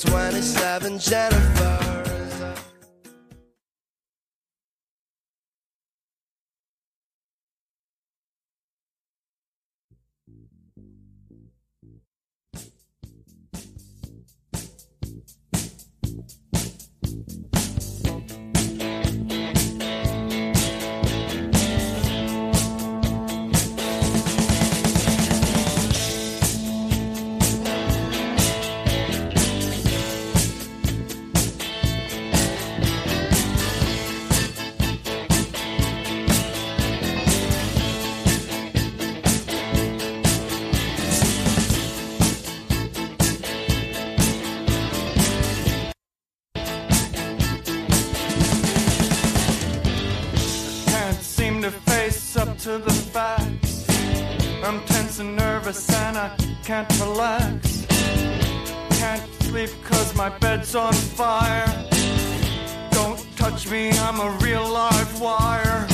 27 Jennifer. to the facts. I'm tense and nervous and I can't relax. Can't sleep cause my bed's on fire. Don't touch me, I'm a real live wire.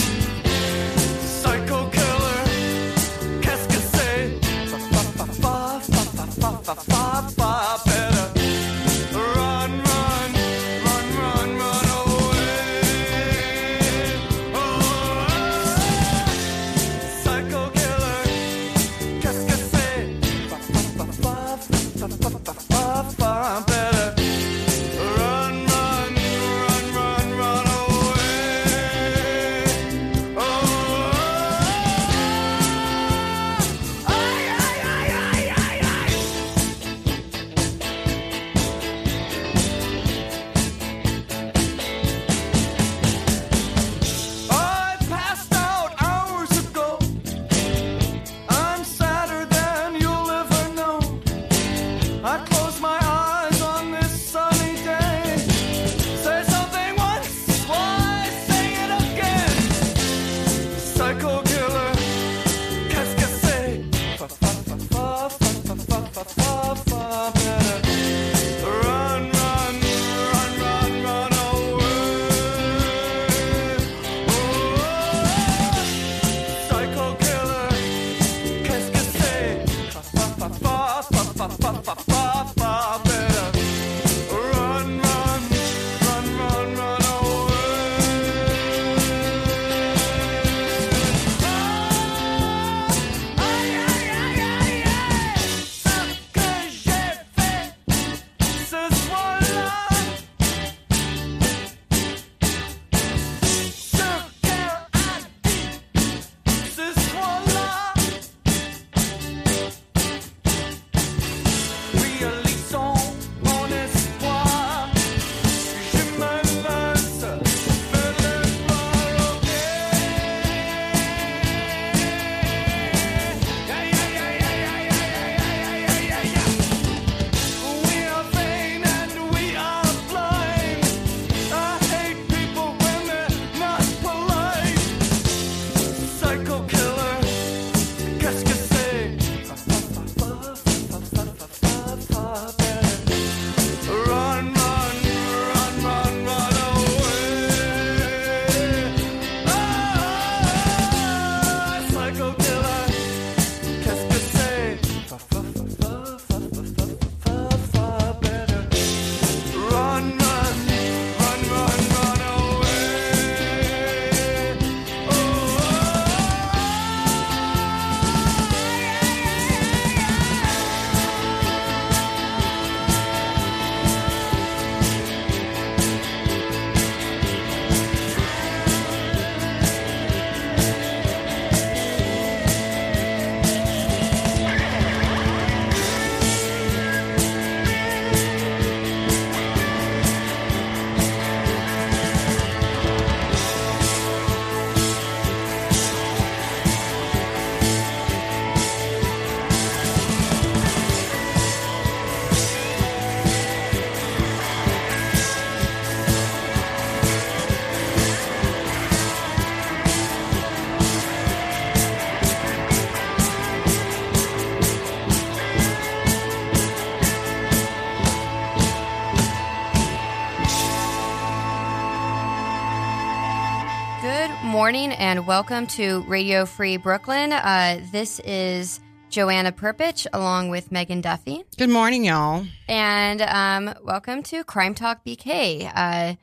morning and welcome to Radio Free Brooklyn. Uh, this is Joanna Perpich along with Megan Duffy. Good morning, y'all. And um, welcome to Crime Talk BK. Uh,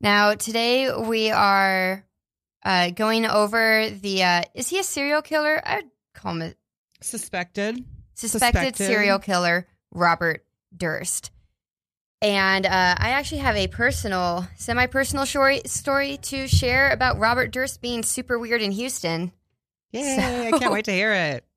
now, today we are uh, going over the uh, is he a serial killer? I'd call him a- suspected. suspected. Suspected serial killer, Robert Durst. And uh, I actually have a personal, semi personal story, story to share about Robert Durst being super weird in Houston. Yay! I can't wait to hear it.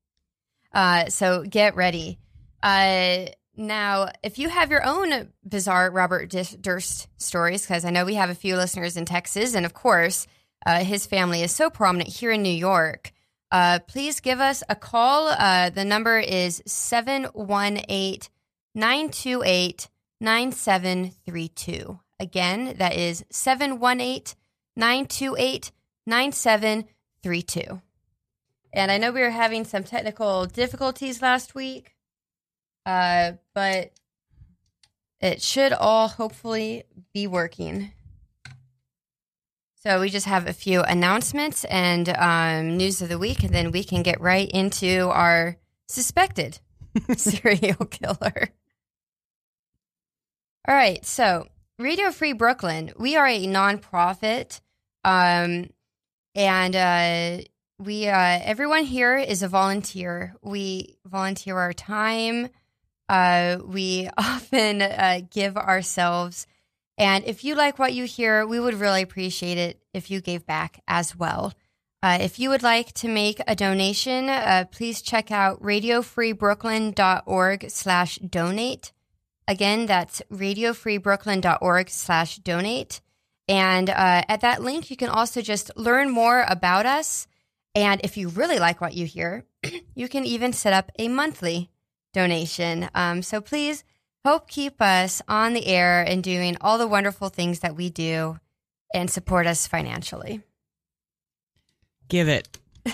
Uh, so get ready. Uh, now, if you have your own bizarre Robert Durst stories, because I know we have a few listeners in Texas, and of course, uh, his family is so prominent here in New York, uh, please give us a call. Uh, the number is 718 928 9732. Again, that is 718 928 9732. And I know we were having some technical difficulties last week, uh, but it should all hopefully be working. So we just have a few announcements and um, news of the week, and then we can get right into our suspected serial killer. All right, so Radio Free Brooklyn, we are a nonprofit, um, and uh, we uh, everyone here is a volunteer. We volunteer our time. Uh, we often uh, give ourselves, and if you like what you hear, we would really appreciate it if you gave back as well. Uh, if you would like to make a donation, uh, please check out radiofreebrooklyn.org slash donate. Again, that's radiofreebrooklyn.org slash donate. And uh, at that link, you can also just learn more about us. And if you really like what you hear, you can even set up a monthly donation. Um, so please help keep us on the air and doing all the wonderful things that we do and support us financially. Give it.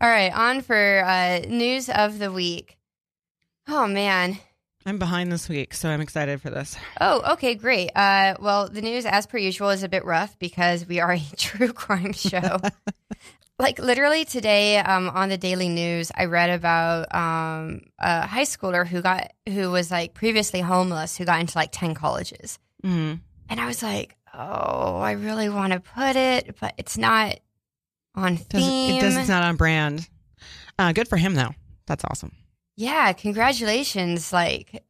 All right, on for uh, news of the week. Oh, man. I'm behind this week, so I'm excited for this. Oh, okay, great. Uh, well, the news, as per usual, is a bit rough because we are a true crime show. like literally today, um, on the daily news, I read about um, a high schooler who got who was like previously homeless, who got into like ten colleges, Mm. and I was like, oh, I really want to put it, but it's not on Doesn't, theme. it does. It's not on brand. Uh, good for him, though. That's awesome. Yeah, congratulations! Like,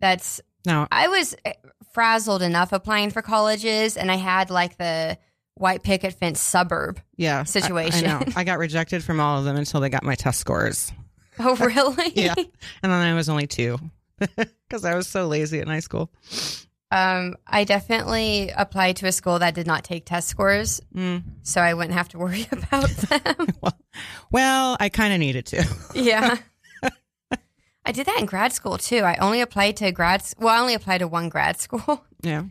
that's no. I was eh, frazzled enough applying for colleges, and I had like the white picket fence suburb. yeah, I- Situation. I, know. I got rejected from all of them until they got my test scores. Oh, really? Yeah, and then I was only two because I was so lazy in high school. Um, I definitely applied to a school that did not take test scores, Mm. so I wouldn't have to worry about them. Well, well, I kind of needed to. yeah. I did that in grad school too. I only applied to grad. Well, I only applied to one grad school, yeah.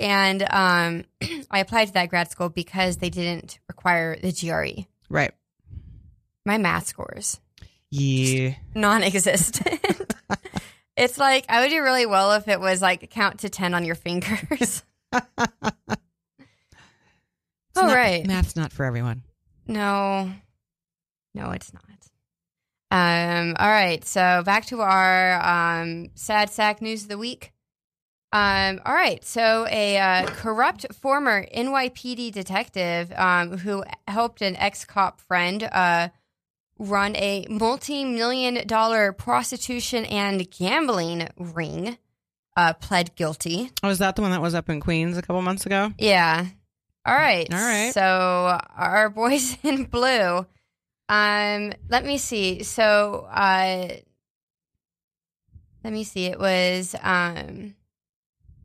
and um, I applied to that grad school because they didn't require the GRE. Right. My math scores Yeah. non-existent. it's like I would do really well if it was like count to ten on your fingers. All not- right. Math's not for everyone. No, no, it's not. Um. All right. So back to our um sad sack news of the week. Um. All right. So a uh, corrupt former NYPD detective um who helped an ex cop friend uh run a multi million dollar prostitution and gambling ring uh pled guilty. Oh, is that the one that was up in Queens a couple months ago? Yeah. All right. All right. So our boys in blue. Um, let me see. So uh let me see. It was um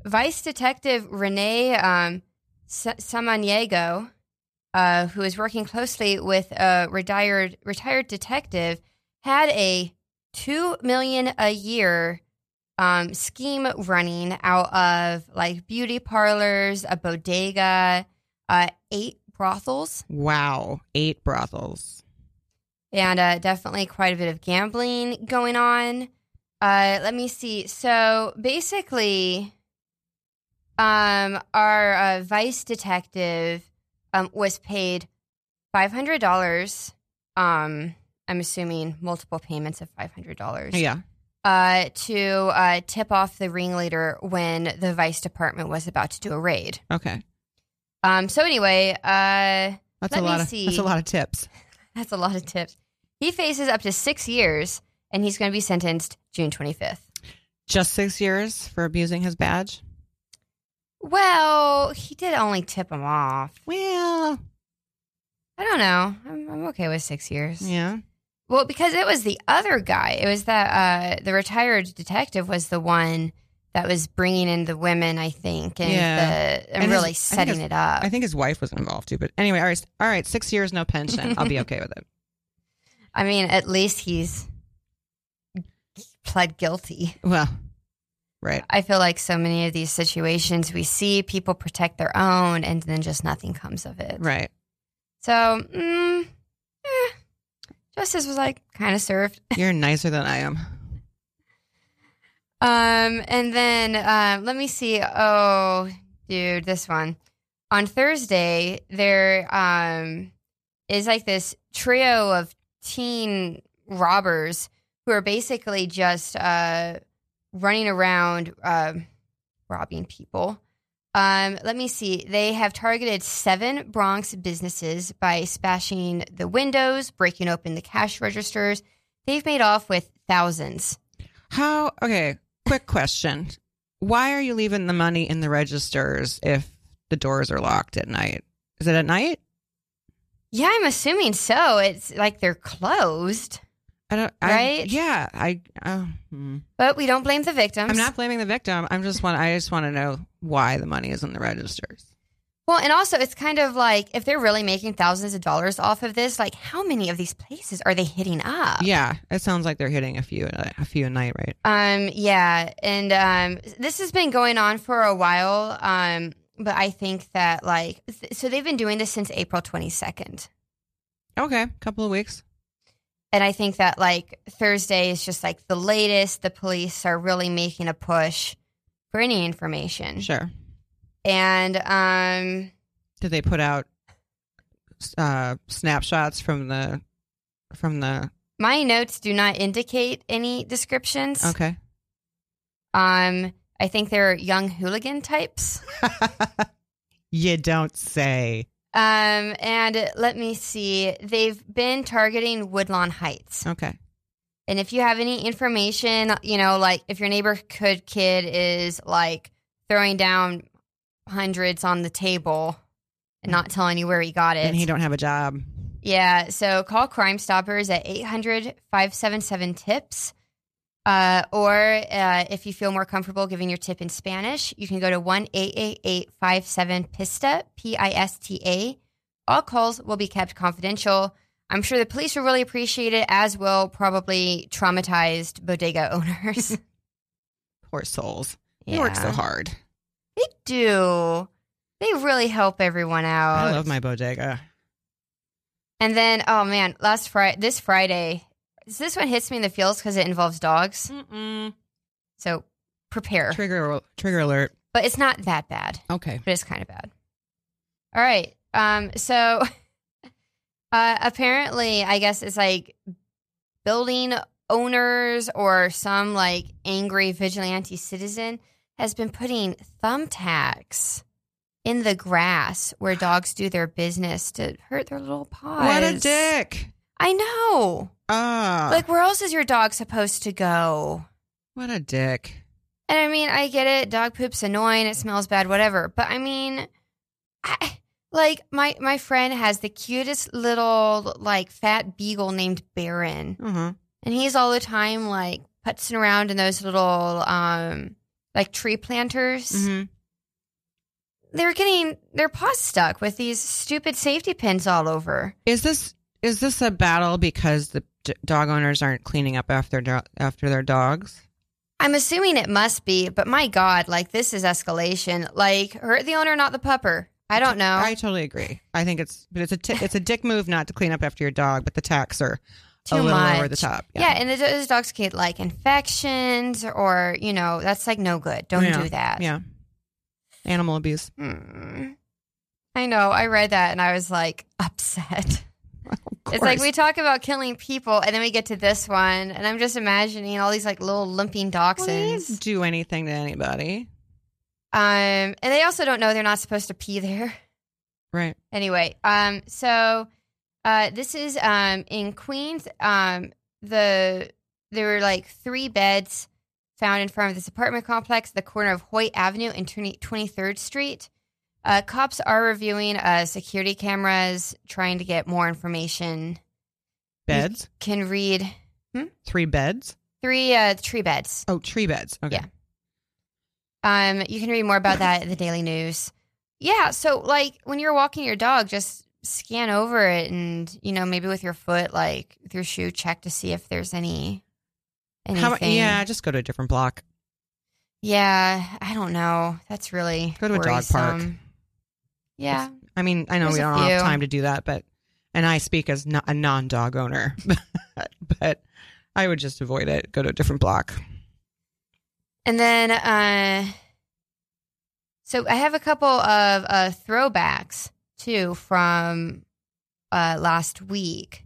Vice Detective Renee um Sa- Samaniego, uh, who is working closely with a retired retired detective, had a two million a year um, scheme running out of like beauty parlors, a bodega, uh, eight brothels, Wow. Eight brothels. And uh, definitely quite a bit of gambling going on. Uh, let me see. So basically, um, our uh, vice detective um, was paid five hundred dollars um, I'm assuming multiple payments of five hundred dollars. Yeah. Uh, to uh, tip off the ringleader when the vice department was about to do a raid. Okay. Um. So anyway, uh, That's Let a me lot of see. that's a lot of tips. that's a lot of tips. He faces up to six years, and he's going to be sentenced June 25th. Just six years for abusing his badge. Well, he did only tip him off. Well, I don't know. I'm, I'm okay with six years. yeah. Well, because it was the other guy. It was that uh, the retired detective was the one that was bringing in the women, I think, and, Yeah. the, and, And really think setting his- it up. I think his wife was involved too. But anyway, all right, all right, six years, no pension. I'll be okay with it. I mean, at least he's pled guilty. Well, right. I feel like so many of these situations we see people protect their own and then just nothing comes of it. Right. So, mm, eh, justice was like kind of served. You're nicer than I am. Um, and then um, let me see. Oh, dude, this one on Thursday there um is like this trio of teen robbers who are basically just uh running around um robbing people. Um, let me see. They have targeted seven Bronx businesses by smashing the windows, breaking open the cash registers. They've made off with thousands. How? Okay. Quick question. Why are you leaving the money in the registers if the doors are locked at night? Is it at night? Yeah, I'm assuming so. It's like they're closed, I don't. I, Right? Yeah. I. Oh, hmm. but we don't blame the victims. I'm not blaming the victim. I'm just want. I just want to know why the money is in the registers. Well, and also it's kind of like if they're really making thousands of dollars off of this, like how many of these places are they hitting up? Yeah. It sounds like they're hitting a few a few a night, right? Um, yeah, and um, this has been going on for a while. Um, but I think that like so they've been doing this since April 22nd, Okay. Couple of weeks. and I think that like Thursday is just like the latest. The police are really making a push for any information, Sure. and um. Did they put out uh, snapshots from the from the? My notes do not indicate any descriptions. Okay. Um, I think they're young hooligan types. you don't say. Um, and let me see. They've been targeting Woodlawn Heights. Okay. And if you have any information, you know, like if your neighborhood kid is like throwing down hundreds on the table and not telling you where he got it. And he don't have a job. Yeah, so call Crime Stoppers at 800 577 TIPS. Uh, or uh, if you feel more comfortable giving your tip in Spanish, you can go to 1 888 57 PISTA, P I S T A. All calls will be kept confidential. I'm sure the police will really appreciate it, as will probably traumatized bodega owners. Poor souls. They work so hard. They do. They really help everyone out. I love my bodega. And then, oh man, last Friday, this Friday, this one hits me in the feels because it involves dogs. Mm-mm. So prepare. Trigger trigger alert. But it's not that bad, Okay. but it's kind of bad. All right. Um. So, uh, apparently, I guess it's like building owners or some like angry vigilante citizen has been putting thumbtacks in the grass where dogs do their business to hurt their little paws. What a dick. I know. Ah. Like, where else is your dog supposed to go? what a dick. And I mean, I get it. Dog poop's annoying. It smells bad, whatever. But I mean, I, like my my friend has the cutest little like fat beagle named Baron, Uh-huh. and he's all the time like putzing around in those little um like tree planters. hmm They're getting their paws stuck with these stupid safety pins all over. Is this is this a battle because the d- dog owners aren't cleaning up after do- after their dogs? I'm assuming it must be, but my God, like this is escalation. Like hurt the owner, not the pupper. I don't know. I totally agree. I think it's but it's a t- it's a dick move not to clean up after your dog, but the tacks are Too a little much. over the top. Yeah, and the, those dogs get like infections or, you know, that's like no good. Don't Yeah. do that. Yeah. Animal abuse. Hmm. I know. I read that and I was like upset. It's like we talk about killing people, and then we get to this one, and I'm just imagining all these like little limping Well, dachshunds. didn't do anything to anybody. um, and they also don't know they're not supposed to pee there. Right. Anyway, um, so uh, this is um in Queens. Um, the there were like three beds found in front of this apartment complex, the corner of Hoyt Avenue and Twenty Third Street. Uh, cops are reviewing uh, security cameras, trying to get more information. Beds? Can read Three beds? three uh, tree beds. Oh, tree beds. Okay. Yeah. Um, you can read more about that in the Daily News. Yeah, so like when you're walking your dog, just scan over it, and you know maybe with your foot, like with your shoe, check to see if there's any anything. How, yeah, just go to a different block. yeah. I don't know. That's really Go to a dog park. Yeah, I mean, I know There's we don't have time to do that, but and I speak as not a non-dog owner, but I would just avoid it. Go to a different block. and then uh, so I have a couple of uh throwbacks too from uh last week.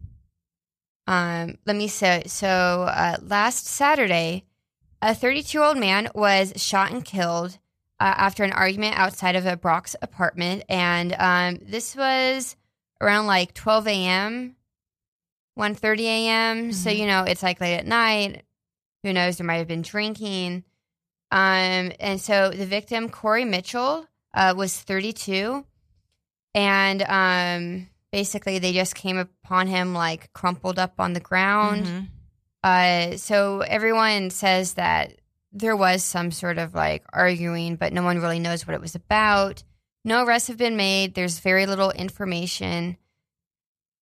Um, let me say so. Uh, last Saturday, a 32 year old man was shot and killed uh, after an argument outside of a Bronx apartment, and um, this was around like 12 a.m., 1:30 a.m. So Mhm. you know it's like late at night. Who knows? There might have been drinking. Um, and so the victim, Corey Mitchell, uh, was 32, and um, basically they just came upon him like crumpled up on the ground. Mhm. Uh, so everyone says that there was some sort of like arguing, but no one really knows what it was about. No arrests have been made. There's very little information.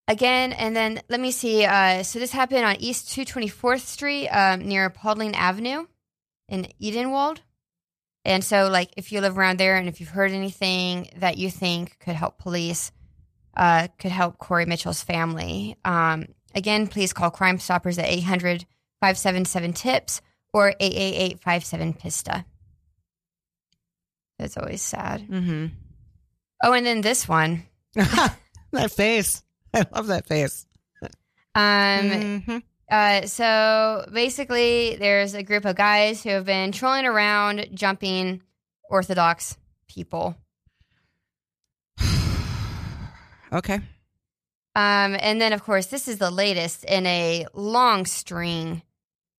Again, and then let me see. Uh, so this happened on East 224th Street um, near Paulding Avenue in Edenwald. And so, like, if you live around there and if you've heard anything that you think could help police, uh, could help Corey Mitchell's family, um, again, please call Crime Stoppers at 800 577 TIPS or 888 57 PISTA. That's always sad. Mm-hmm. Oh, and then this one. that face. I love that face. Um, Mhm. Uh, so basically, there's a group of guys who have been trolling around, jumping Orthodox people. Okay. Um, and then, of course, this is the latest in a long string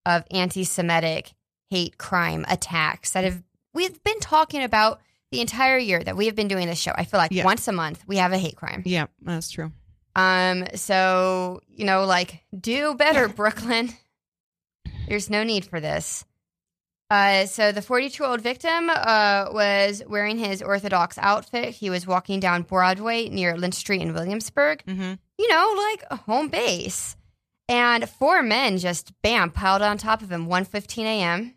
of anti-Semitic hate crime attacks that have we've been talking about the entire year that we have been doing this show. I feel like Yeah. once a month we have a hate crime. Yeah, that's true. Um, so you know, like, do better, Brooklyn. There's no need for this. Uh, so the 42 year old victim uh, was wearing his Orthodox outfit. He was walking down Broadway near Lynch Street in Williamsburg. hmm You know, like home base. And four men just bam piled on top of him. 1:15 a.m.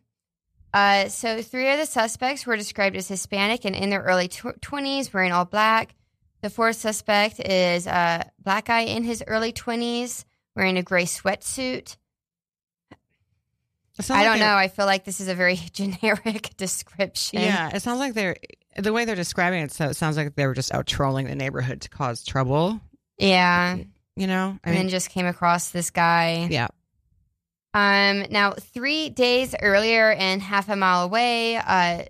Uh, so three of the suspects were described as Hispanic and in their early tw- 20s, wearing all black. The fourth suspect is a black guy in his early 20s, wearing a gray sweatsuit. I like don't know. I feel like this is a very generic description. Yeah, it sounds like they're the way they're describing it. So it sounds like they were just out trolling the neighborhood to cause trouble. Yeah. You know, I and mean, then just came across this guy. yeah. Um, now, three days earlier and half a mile away, uh,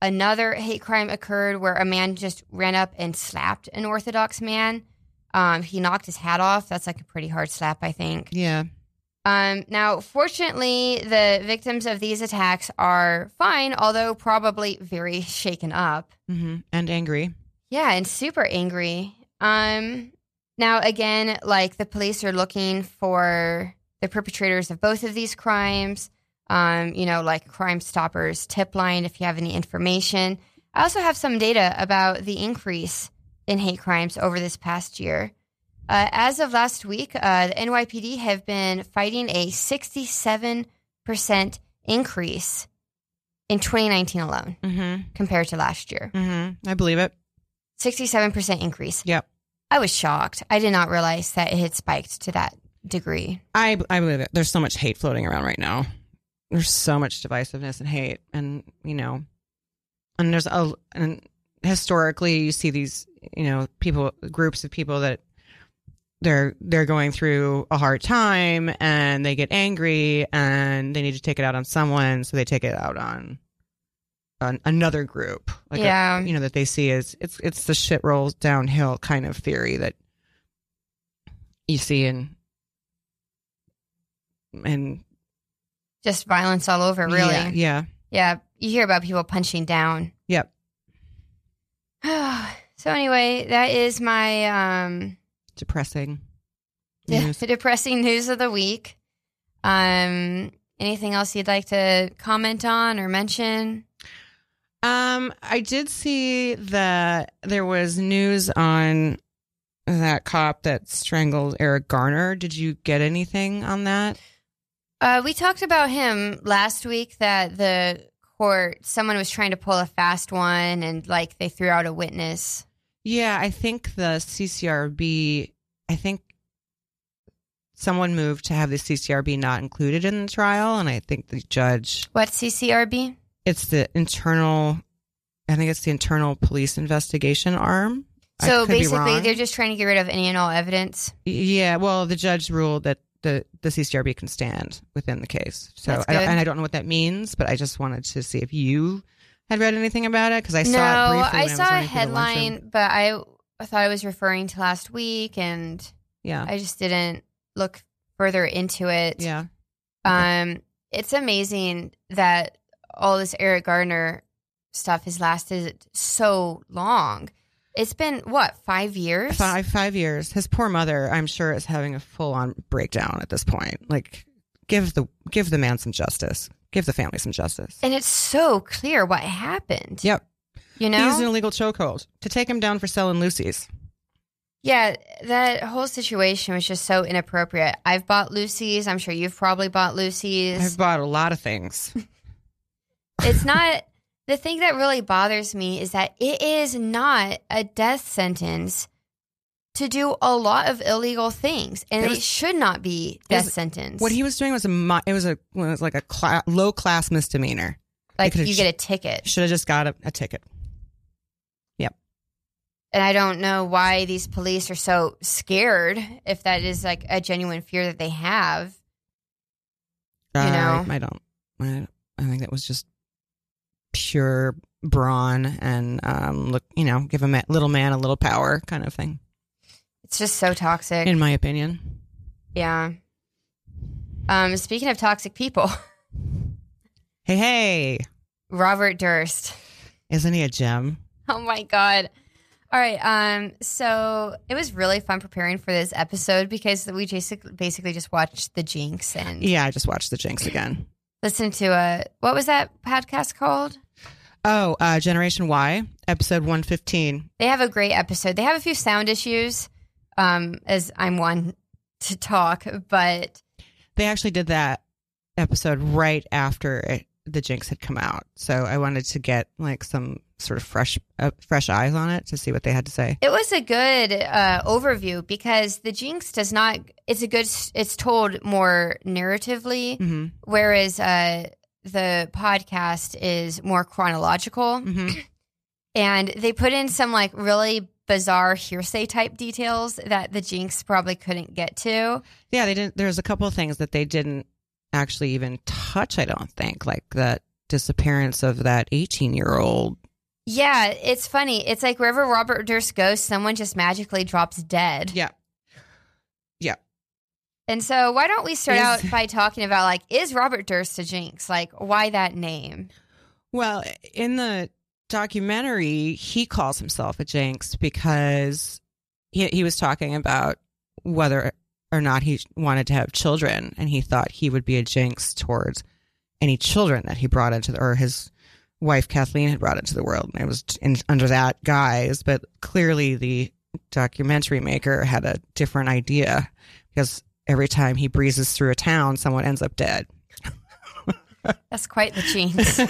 another hate crime occurred where a man just ran up and slapped an Orthodox man. Um, he knocked his hat off. That's like a pretty hard slap, I think. Yeah. Um, now, fortunately, the victims of these attacks are fine, although probably very shaken up. hmm And angry. Yeah, and super angry. Um now again, like the police are looking for the perpetrators of both of these crimes. Um, you know, like Crime Stoppers tip line if you have any information. I also have some data about the increase in hate crimes over this past year. Uh, as of last week, uh, the NYPD have been fighting a 67% increase in 2019 alone Mm-hmm. compared to last year. Mm-hmm. I believe it. 67% increase. Yep. I was shocked. I did not realize that it had spiked to that degree. I I believe it. There's so much hate floating around right now. There's so much divisiveness and hate, and you know, and there's a and historically you see these you know people groups of people that they're they're going through a hard time and they get angry and they need to take it out on someone, so they take it out on on another group. Like a- Yeah. you know that they see as it's it's the shit rolls downhill kind of theory that you see in and Just violence all over, really. yeah, yeah. Yeah, you hear about people punching down. Yep. so anyway, that is my um depressing de- news. depressing news of the week. Um anything else you'd like to comment on or mention? Um, I did see that there was news on that cop that strangled Eric Garner. Did you get anything on that? Uh we talked about him last week that the court someone was trying to pull a fast one and like they threw out a witness. Yeah, I think the CCRB. I think someone moved to have the CCRB not included in the trial, and I think the judge. What CCRB? It's the internal. I think it's the internal police investigation arm. So basically they're just trying to get rid of any and all evidence. Yeah, well, the judge ruled that the the CCRB can stand within the case. So, I and I don't know what that means, but I just wanted to see if you had read anything about it because I saw it briefly. I saw a headline, but I, I thought I was referring to last week, and Yeah, I just didn't look further into it. yeah, Um, it's amazing that all this Eric Garner stuff has lasted so long. It's been what five years? five five years. His poor mother, I'm sure, is having a full on breakdown at this point. Like, give the give the man some justice. Give the family some justice. and it's so clear what happened. Yep, You know, he's an illegal chokehold to take him down for selling loosies. Yeah, that whole situation was just so inappropriate. I've bought loosies. I'm sure you've probably bought loosies. I've bought a lot of things. it's not the thing that really bothers me is that it is not a death sentence to do a lot of illegal things, and It it, should not be was- death sentence. What he was doing was a it was a it was like a cla- low class misdemeanor. like you get a ticket, Should have just got a, a ticket. Yep. And I don't know why these police are so scared. If that is like a genuine fear that they have, You Uh, know? I, I don't. I, I think that was just pure brawn and um, look, you know, give a ma- little man a little power kind of thing, it's just so toxic. in my opinion. yeah. Um, speaking of toxic people, Hey, hey, Robert Durst. isn't he a gem? Oh my god. All right. Um. So it was really fun preparing for this episode because we just basically just watched the Jinx and Yeah, I just watched the Jinx again. Listened to a what was that podcast called? Oh, uh, Generation Why, episode one fifteen. They have a great episode. They have a few sound issues, um, as I'm one to talk, but They actually did that episode right after it, the Jinx had come out, so I wanted to get like some sort of fresh, uh, fresh eyes on it to see what they had to say. it was a good uh, overview because the Jinx does not. It's a good. It's told more narratively, hmm whereas uh, the podcast is more chronological. hmm and they put in some like really bizarre hearsay type details that the jinx probably couldn't get to Yeah, they didn't. There's a couple of things that they didn't actually even touch. I don't think, like that disappearance of that 18 year old. Yeah it's funny. It's like wherever robert durst goes someone just magically drops dead. Yeah, Yeah. and so why don't we start Is- out by talking about like is robert durst a jinx? Like why that name? Well, in the documentary, he calls himself a jinx because he he was talking about whether or not he wanted to have children, and he thought he would be a jinx towards any children that he brought into the or his wife Kathleen had brought into the world. And it was in, under that guise, but clearly the documentary maker had a different idea because every time he breezes through a town, someone ends up dead. that's quite the jinx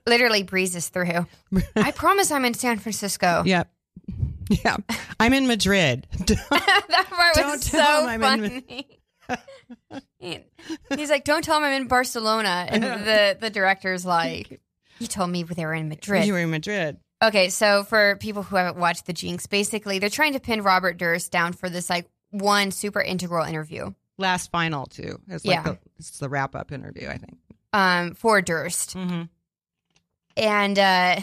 literally breezes through i promise i'm in san francisco Yep. Yeah. I'm in Madrid. that part Don't was so him I'm in- funny. He's like, "Don't tell him I'm in Barcelona," and the the director's like, "You told me they were in Madrid." you were in Madrid. okay, so for people who haven't watched The Jinx, basically they're trying to pin Robert Durst down for this like one super integral interview Last final too. It's like Yeah. the, it's the wrap up interview, I think. um, for Durst. Mm-hmm. And uh,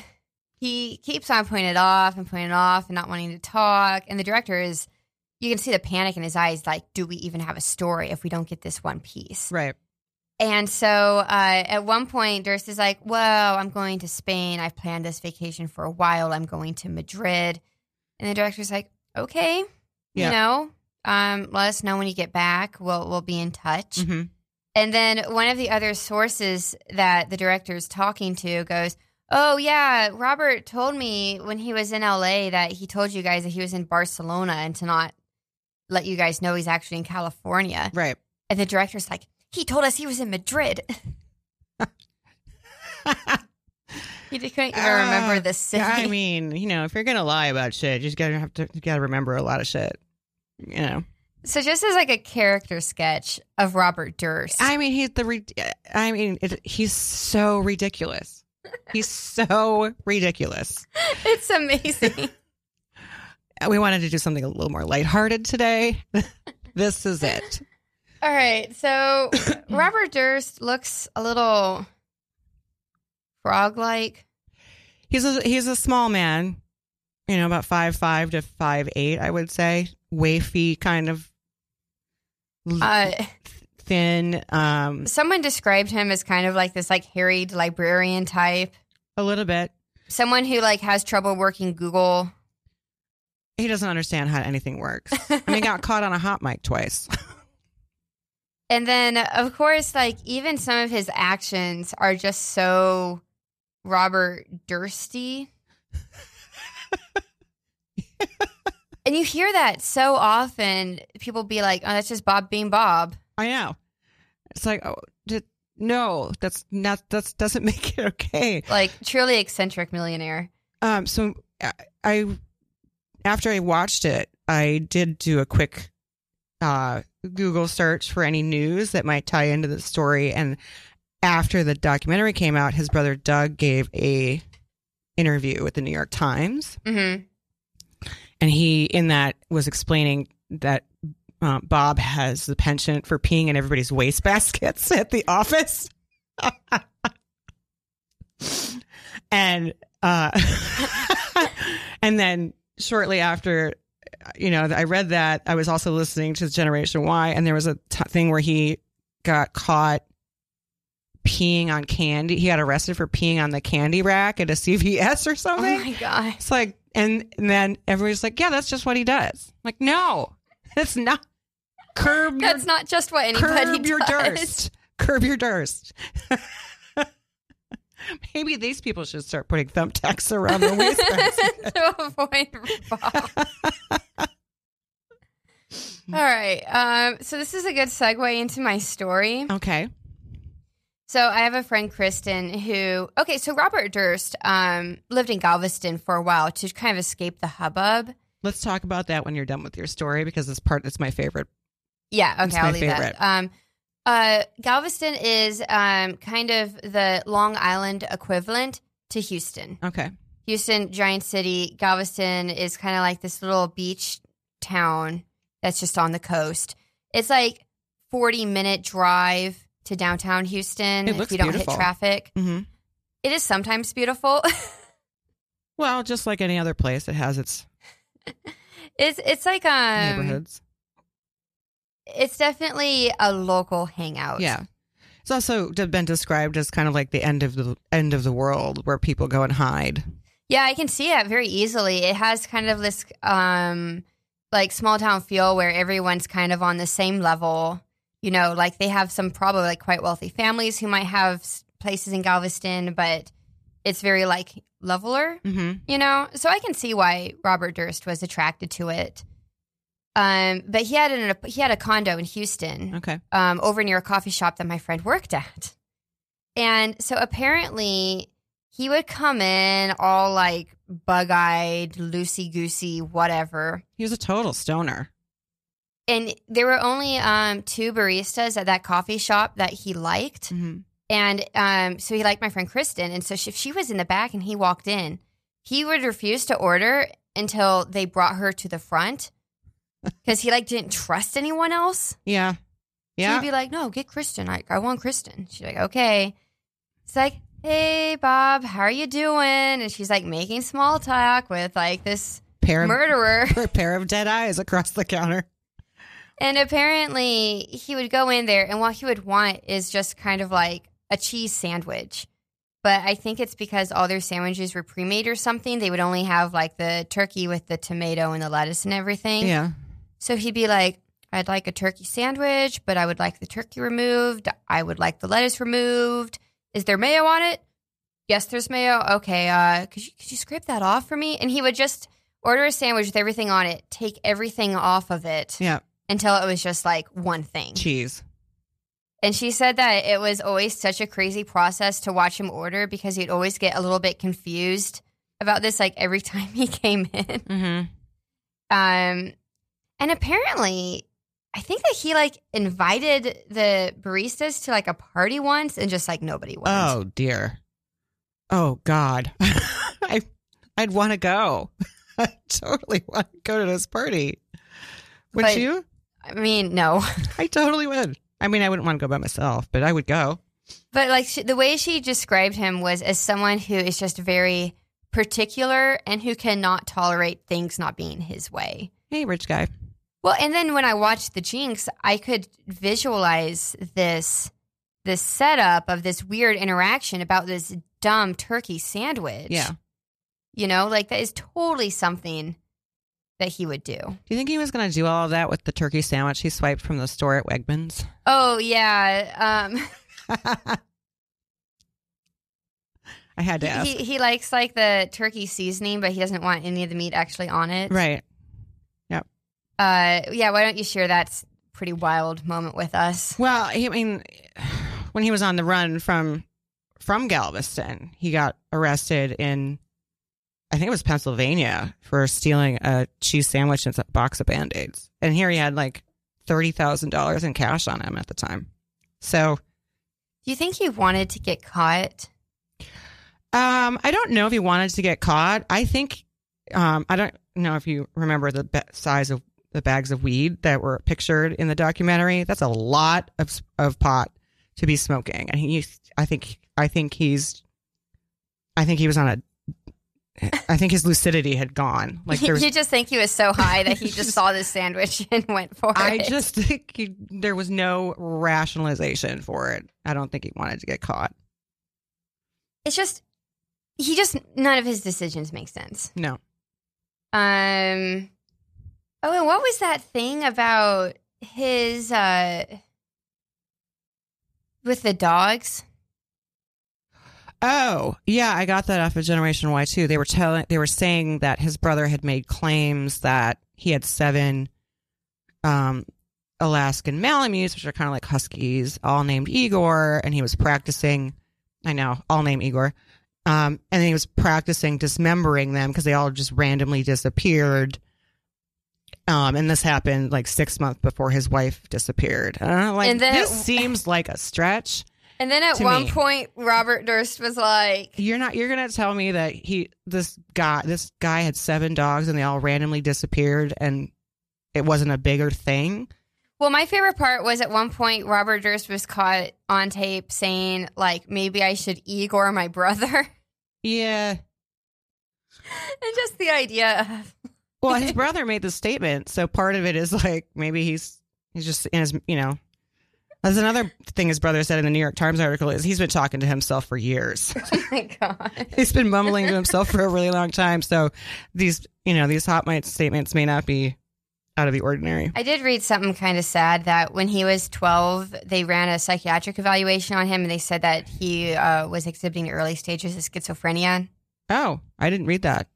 he keeps on pointing it off and pointing it off and not wanting to talk. And the director is, you can see the panic in his eyes like, do we even have a story if we don't get this one piece? Right. And so uh, at one point, Durst is like, Whoa, I'm going to Spain. I've planned this vacation for a while. I'm going to Madrid. And the director's like, okay, Yeah. you know, um, let us know when you get back. We'll, we'll be in touch. Mm-hmm. And then one of the other sources that the director's talking to goes, Oh, yeah, Robert told me when he was in LA that he told you guys that he was in Barcelona and to not let you guys know he's actually in California. Right. And the director's like, He told us he was in Madrid. he couldn't even remember Uh, the city. I mean, you know, if you're gonna lie about shit, you just gotta have to gotta remember a lot of shit. You know. so, just as like a character sketch of Robert Durst. I mean, he's the. Re- I mean, it, he's so ridiculous. He's so ridiculous. it's amazing. We wanted to do something a little more lighthearted today. this is it. All right. So Robert Durst looks a little frog like. He's a he's a small man, you know, about five five to five eight, I would say. Wafy kind of Uh, thin, um, someone described him as kind of like this like harried librarian type. a little bit. Someone who like has trouble working Google. He doesn't understand how anything works. I mean, he got caught on a hot mic twice. And then of course like even some of his actions are just so Robert Dursty. and you hear that so often. People be like, "Oh, that's just Bob being Bob." I know. It's like, oh, did, no, that's not. That's doesn't make it okay. Like truly eccentric millionaire. Um, so I, I after I watched it, I did do a quick uh, Google search for any news that might tie into the story. And after the documentary came out, his brother Doug gave a interview with the New York Times, Mm-hmm. and he in that was explaining that. Uh, Bob has the penchant for peeing in everybody's wastebaskets at the office. and uh and then shortly after you know i read that i was also listening to generation why and there was a t- thing where he got caught peeing on candy he got arrested for peeing on the candy rack at a cvs or oh something. Oh my god. it's like and, and then everybody's like yeah that's just what he does I'm like no that's not curb your That's not just what anybody curb your does. durst. Curb your durst. Maybe these people should start putting thumbtacks around their waistbands. to avoid Bob. All right. Um, so this is a good segue into my story. okay. So I have a friend, Kristen, who okay. So Robert Durst um, lived in Galveston for a while to kind of escape the hubbub. Let's talk about that when you're done with your story because this part is my favorite. Yeah. It's Okay. my I'll leave favorite. that. Um, uh, Galveston is um, kind of the Long Island equivalent to Houston. Okay. Houston, giant city. Galveston is kind of like this little beach town that's just on the coast. It's like 40 minute drive to downtown Houston It if you don't beautiful. hit traffic. hmm It is sometimes beautiful. Well, just like any other place, it has its it's it's like um neighborhoods. It's definitely a local hangout. Yeah. It's also been described as kind of like the end of the end of the world where people go and hide. Yeah, I can see that very easily. It has kind of this um like small town feel where everyone's kind of on the same level. You know, like they have some probably like quite wealthy families who might have places in Galveston, but it's very like leveler, Mm-hmm. you know? So I can see why Robert Durst was attracted to it. Um, but he had an he had a condo in Houston Okay. um, over near a coffee shop that my friend worked at. And so apparently he would come in all like bug eyed, loosey goosey, whatever. He was a total stoner. And there were only um, two baristas at that coffee shop that he liked. Mm-hmm. And um, so he liked my friend Kristen. And so she, if she was in the back and he walked in, he would refuse to order until they brought her to the front because he like didn't trust anyone else. Yeah. Yeah. he'd be like, "No, get Kristen. I I want Kristen." She's like, "Okay." It's like, "Hey, Bob, how are you doing?" And she's like making small talk with like this pair of murderer. a pair of dead eyes across the counter. And apparently, he would go in there, and what he would want is just kind of like a cheese sandwich. But I think it's because all their sandwiches were pre made or something. They would only have like the turkey with the tomato and the lettuce and everything. Yeah. So he'd be like, I'd like a turkey sandwich, but I would like the turkey removed. I would like the lettuce removed. Is there mayo on it? Yes, there's mayo. Okay, uh, could you could you scrape that off for me? And he would just order a sandwich with everything on it, take everything off of it Yeah. until it was just like one thing. Cheese. And she said that it was always such a crazy process to watch him order because he'd always get a little bit confused about this like every time he came in. Mm-hmm. Um and apparently I think that he like invited the baristas to like a party once and just like nobody went. Oh dear. Oh God. I I'd want to go. I totally want to go to this party. Would But- you? I mean, no. I totally would. I mean, I wouldn't want to go by myself, but I would go. But like she, the way she described him was as someone who is just very particular and who cannot tolerate things not being his way. Hey, rich guy. Well, and then when I watched the Jinx, I could visualize this this setup of this weird interaction about this dumb turkey sandwich. Yeah. You know, like that is totally something that he would do. Do you think he was going to do all of that with the turkey sandwich he swiped from the store at Wegmans? Oh yeah. Um I had to ask. he, he likes like the turkey seasoning, but he doesn't want any of the meat actually on it. right. Uh yeah, why don't you share that pretty wild moment with us? Well, I mean, when he was on the run from from Galveston, he got arrested in, I think it was Pennsylvania, for stealing a cheese sandwich and a box of band aids. And here he had like thirty thousand dollars in cash on him at the time. So, Do you think he wanted to get caught? um, I don't know if he wanted to get caught. I think, um, I don't know if you remember the size of the bags of weed that were pictured in the documentary. That's a lot of of pot to be smoking, and he. I think. I think he's. I think he was on a. I think his lucidity had gone. Like was, you just think he was so high that he just saw this sandwich and went for I it. I just think he, there was no rationalization for it. I don't think he wanted to get caught. it's just he just none of his decisions make sense. No. Um Oh, and what was that thing about his uh with the dogs? Oh, yeah, I got that off of Generation Why too. They were telling, they were saying that his brother had made claims that he had seven um, Alaskan Malamutes, which are kind of like huskies, all named Igor, and he was practicing. I know, all named Igor, um, and he was practicing dismembering them because they all just randomly disappeared. Um, and this happened like six months before his wife disappeared. Like, And then this it- seems like a stretch. And then at one me. point Robert Durst was like You're not. You're gonna tell me that he, this guy, this guy had seven dogs and they all randomly disappeared, and it wasn't a bigger thing. Well, my favorite part was at one point Robert Durst was caught on tape saying like maybe I should Igor my brother. Yeah. and just the idea of Well, his brother made the statement, so part of it is like maybe he's he's just in his, you know. That's another thing his brother said in the New York Times article is he's been talking to himself for years. Oh my god. he's been mumbling to himself for a really long time. So these, you know, these hot mic statements may not be out of the ordinary. I did read something kind of sad that when he was 12, they ran a psychiatric evaluation on him and they said that he uh, was exhibiting early stages of schizophrenia. Oh, I didn't read that.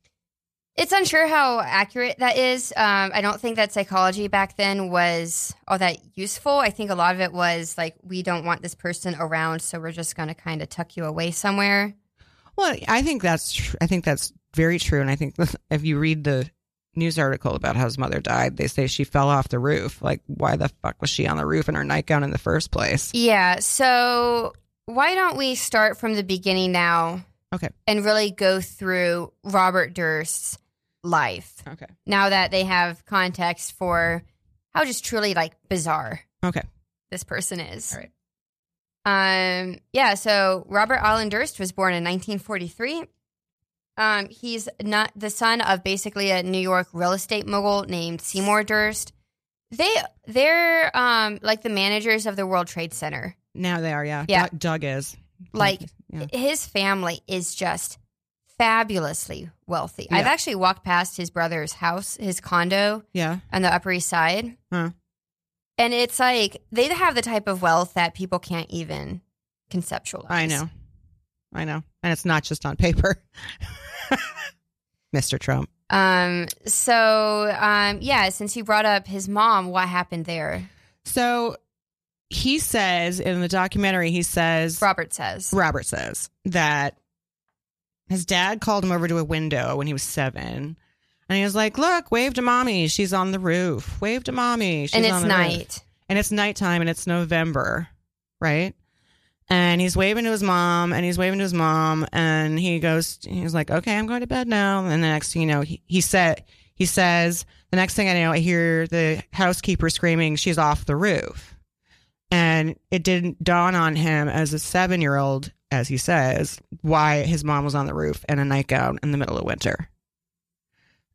It's unsure how accurate that is. Um, I don't think that psychology back then was all that useful. I think a lot of it was like, we don't want this person around, so we're just going to kind of tuck you away somewhere. Well, I think that's tr- I think that's very true, and I think if you read the news article about how his mother died, they say she fell off the roof. Like, why the fuck was she on the roof in her nightgown in the first place? Yeah. So why don't we start from the beginning now? Okay. And really go through Robert Durst's life. Okay. Now that they have context for how just truly like bizarre Okay. this person is. All right. Um, yeah, so Robert Allen Durst was born in 1943. Um, he's not the son of basically a New York real estate mogul named Seymour Durst. They they're um like the managers of the World Trade Center. Now they are, yeah. Yeah. Doug, Doug is. Like yeah. his family is just fabulously wealthy. I've actually walked past his brother's house, his condo Yeah. on the Upper East Side. Huh. And it's like they have the type of wealth that people can't even conceptualize. I know. I know. And it's not just on paper. Mr. Trump. Um. So, um. Yeah. Since you brought up his mom, what happened there? So he says in the documentary, he says, Robert says. Robert says that his dad called him over to a window when he was seven. And he was like, Look, wave to mommy. She's on the roof. Wave to mommy. She's and on it's the roof." night. and it's nighttime and it's November, right? And he's waving to his mom and he's waving to his mom and he goes, he's like, okay, I'm going to bed now. And the next thing you know, he, he said, he says, the next thing I know, I hear the housekeeper screaming, she's off the roof. And it didn't dawn on him as a seven year old, as he says, why his mom was on the roof in a nightgown in the middle of winter.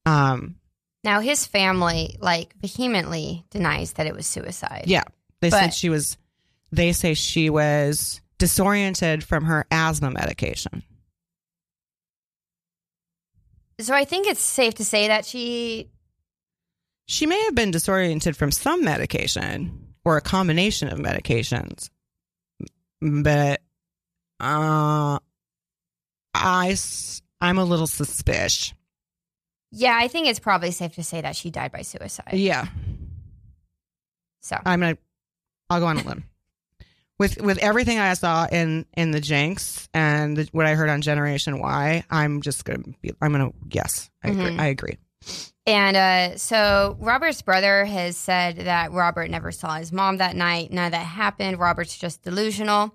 Um, Now his family like vehemently denies that it was suicide. Yeah. They said she was, they say she was disoriented from her asthma medication. So I think it's safe to say that she. She may have been disoriented from some medication or a combination of medications, but uh, I, I'm a little suspicious. Yeah, I think it's probably safe to say that she died by suicide. Yeah. So I'm gonna I'll go on a limb. With with everything I saw in in the Jinx and the, what I heard on Generation Why, I'm just gonna be I'm gonna yes, I agree. Mhm. I agree. And uh, so Robert's brother has said that Robert never saw his mom that night. None of that happened. Robert's just delusional.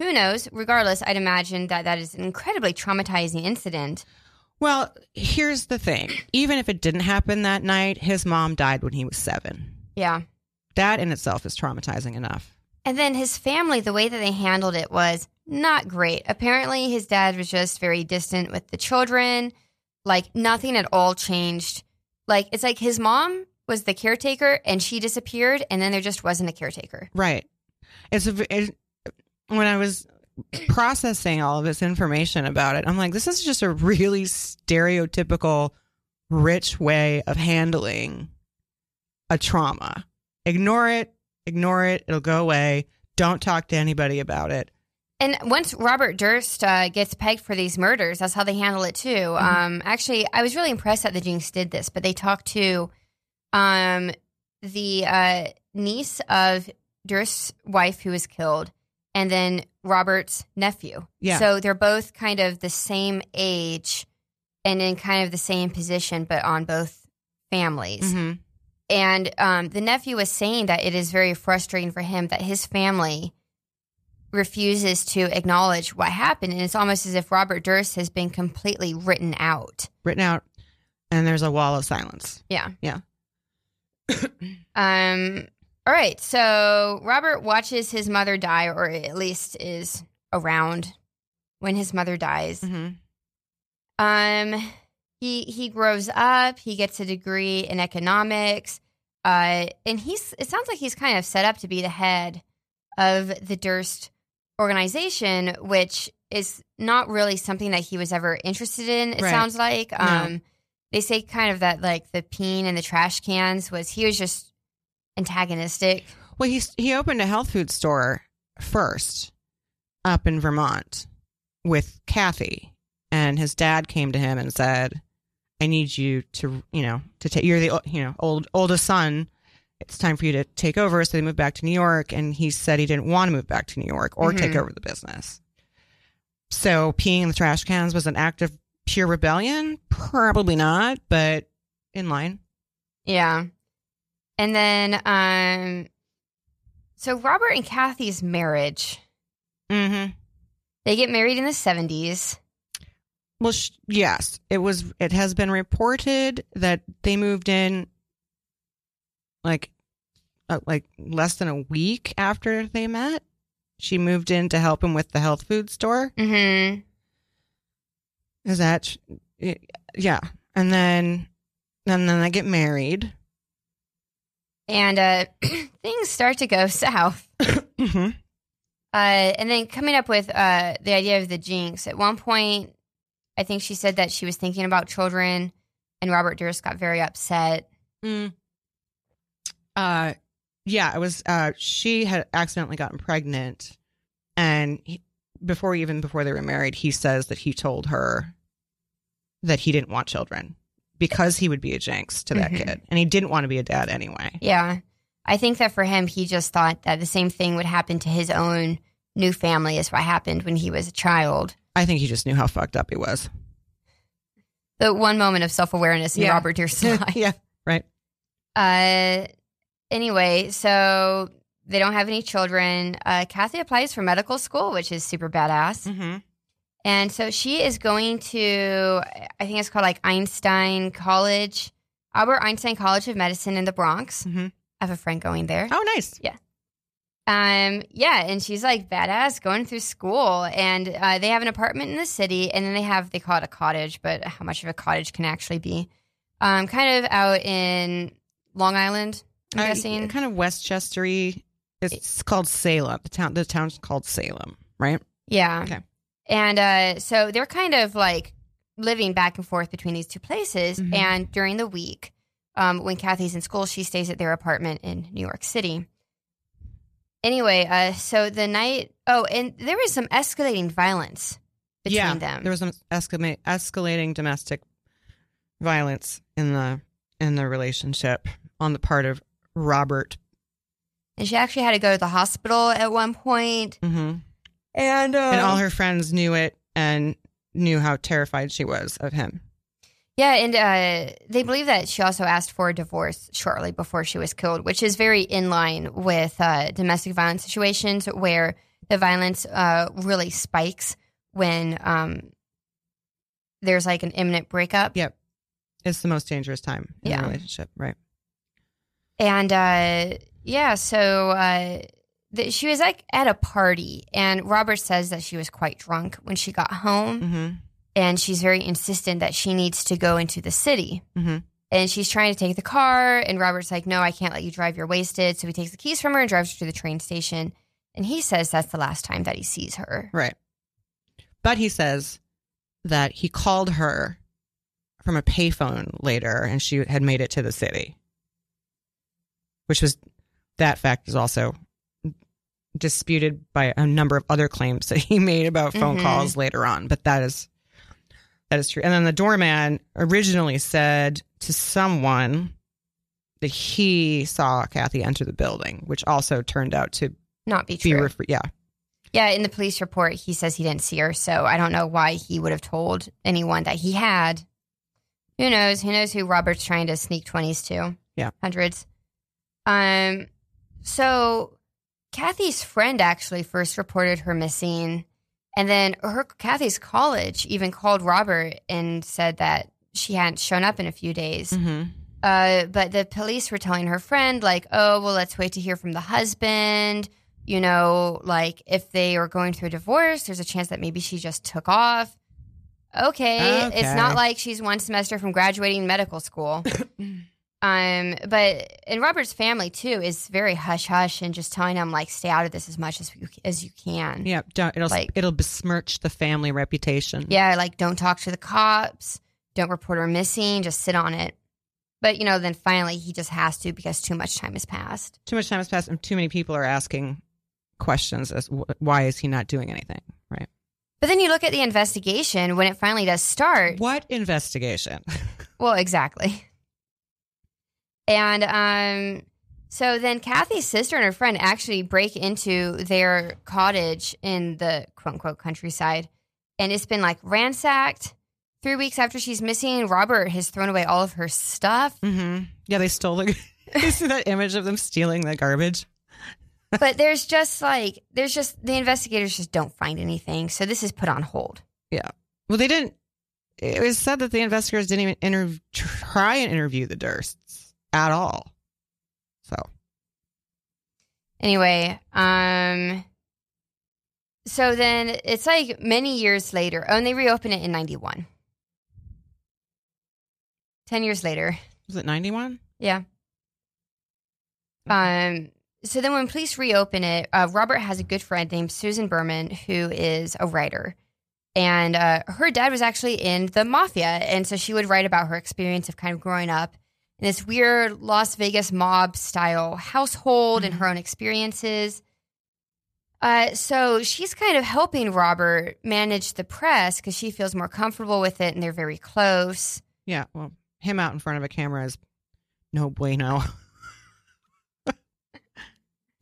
Who knows? Regardless, I'd imagine that that is an incredibly traumatizing incident. Well, here's the thing. Even if it didn't happen that night, his mom died when he was seven. Yeah. That in itself is traumatizing enough. And then his family, the way that they handled it was not great. Apparently, his dad was just very distant with the children. Like, nothing at all changed. Like, it's like his mom was the caretaker and she disappeared, and then there just wasn't a caretaker. Right. It's a, it, when I was processing all of this information about it, I'm like, this is just a really stereotypical rich way of handling a trauma. Ignore it, ignore it, it'll go away. Don't talk to anybody about it. And once Robert Durst uh, gets pegged for these murders, that's how they handle it too. Um, actually, I was really impressed that the Jinx did this, but they talked to um, the uh, niece of Durst's wife who was killed, and then Robert's nephew. Yeah. So they're both kind of the same age and in kind of the same position, but on both families. Mhm. And um, the nephew was saying that it is very frustrating for him that his family refuses to acknowledge what happened. And it's almost as if Robert Durst has been completely written out. Written out, and there's a wall of silence. Yeah. Yeah. Um. All right. So Robert watches his mother die, or at least is around when his mother dies. Mm-hmm. Um, he he grows up. He gets a degree in economics. Uh, and he's it sounds like he's kind of set up to be the head of the Durst organization, which is not really something that he was ever interested in. It Right. sounds like. No. Um, they say kind of that like the peen and the trash cans was he was just antagonistic. Well, he he opened a health food store first up in Vermont with Kathy, and his dad came to him and said, "I need you to, you know, to take. You're the you know old oldest son. It's time for you to take over." So they moved back to New York, and he said he didn't want to move back to New York or take Mhm. over the business. So peeing in the trash cans was an act of pure rebellion. Probably not, but in line. Yeah. And then um so Robert and Kathy's marriage, Mm-hmm. they get married in the 70s. Well, sh- yes, it was. It has been reported that they moved in like uh, like less than a week after they met. She moved in to help him with the health food store. Mm-hmm. Is that yeah? And then and then they get married. And uh, things start to go south. Mhm. Uh, and then coming up with uh, the idea of the jinx. At one point, I think she said that she was thinking about children, and Robert Durst got very upset. Mm. Uh, yeah, it was. Uh, she had accidentally gotten pregnant, and he, before even before they were married, he says that he told her that he didn't want children because he would be a jinx to that Mhm. kid, and he didn't want to be a dad anyway. Yeah. I think that for him, he just thought that the same thing would happen to his own new family as what happened when he was a child. I think he just knew how fucked up he was. The one moment of self awareness in Yeah. Robert Durst's life. yeah, right. Uh, anyway, so they don't have any children. Uh, Kathy applies for medical school, which is super badass. Mm-hmm. And so she is going to, I think it's called like Einstein College, Albert Einstein College of Medicine in the Bronx. Mhm. I have a friend going there. Oh, nice. Yeah. Um, yeah, and she's like badass going through school, and uh, they have an apartment in the city, and then they have they call it a cottage, but how much of a cottage can actually be? Um, kind of out in Long Island, I'm guessing. kind of Westchestery. It's called Salem. The town. The town's called Salem, right? Yeah. Okay. And uh, so they're kind of like living back and forth between these two places. Mhm. And during the week, um, when Kathy's in school, she stays at their apartment in New York City. Anyway, uh, so the night, oh, and there was some escalating violence between yeah, them. There was some escalate, escalating domestic violence in the in the relationship on the part of Robert. and she actually had to go to the hospital at one point. Mm-hmm. And, uh, And all her friends knew it and knew how terrified she was of him. Yeah, and uh, they believe that she also asked for a divorce shortly before she was killed, which is very in line with uh, domestic violence situations where the violence uh, really spikes when um, there's like an imminent breakup. Yep. It's the most dangerous time in Yeah. a relationship, right? And uh, yeah, so uh, th- she was like at a party, and Robert says that she was quite drunk when she got home, Mm-hmm. and she's very insistent that she needs to go into the city. Mm-hmm. and she's trying to take the car and robert's like no i can't let you drive you're wasted so he takes the keys from her and drives her to the train station and he says that's the last time that he sees her Right. But he says that he called her from a payphone later and she had made it to the city. Which was that fact is also disputed by a number of other claims that he made about phone Mhm. calls later on, but that is that is true. And then the doorman originally said to someone that he saw Kathy enter the building, which also turned out to not be be true yeah. yeah in the police report he says he didn't see her so i don't know why he would have told anyone that he had who knows who knows who robert's trying to sneak 20s to Yeah. hundreds um so kathy's friend actually first reported her missing and then her kathy's college even called robert and said that she hadn't shown up in a few days Mm-hmm. uh, but the police were telling her friend, like, oh, well, let's wait to hear from the husband. You know, like if they are going through a divorce, there's a chance that maybe she just took off. Okay. It's not like she's one semester from graduating medical school. um, but and Robert's family too is very hush hush and just telling him like stay out of this as much as you as you can. Yeah, don't, it'll Like- it'll besmirch the family reputation. Yeah, like don't talk to the cops, don't report her missing, just sit on it. But you know, then finally he just has to because too much time has passed. too much time has passed, and too many people are asking questions as wh- why is he not doing anything? Right? But then you look at the investigation when it finally does start. What investigation? Well, exactly. And um, so then Kathy's sister and her friend actually break into their cottage in the quote unquote countryside. And it's been like ransacked. Three weeks after she's missing, Robert has thrown away all of her stuff. mm-hmm. Yeah, they stole the. you see that image of them stealing the garbage? but there's just like, there's just, the investigators just don't find anything. So this is put on hold. Yeah. Well, they didn't. it was said that the investigators didn't even interv- try and interview the Dursts at all. So Anyway, um, so then it's like many years later. Oh, and they reopen it in 91. 10 years later. was it ninety one? Yeah. Um, so then when police reopen it, uh, Robert has a good friend named Susan Berman, who is a writer. And uh, her dad was actually in the mafia. And so she would write about her experience of kind of growing up in this weird Las Vegas mob style household and her own experiences. Uh, so she's kind of helping Robert manage the press because she feels more comfortable with it and they're very close. Yeah. Well, him out in front of a camera is no bueno.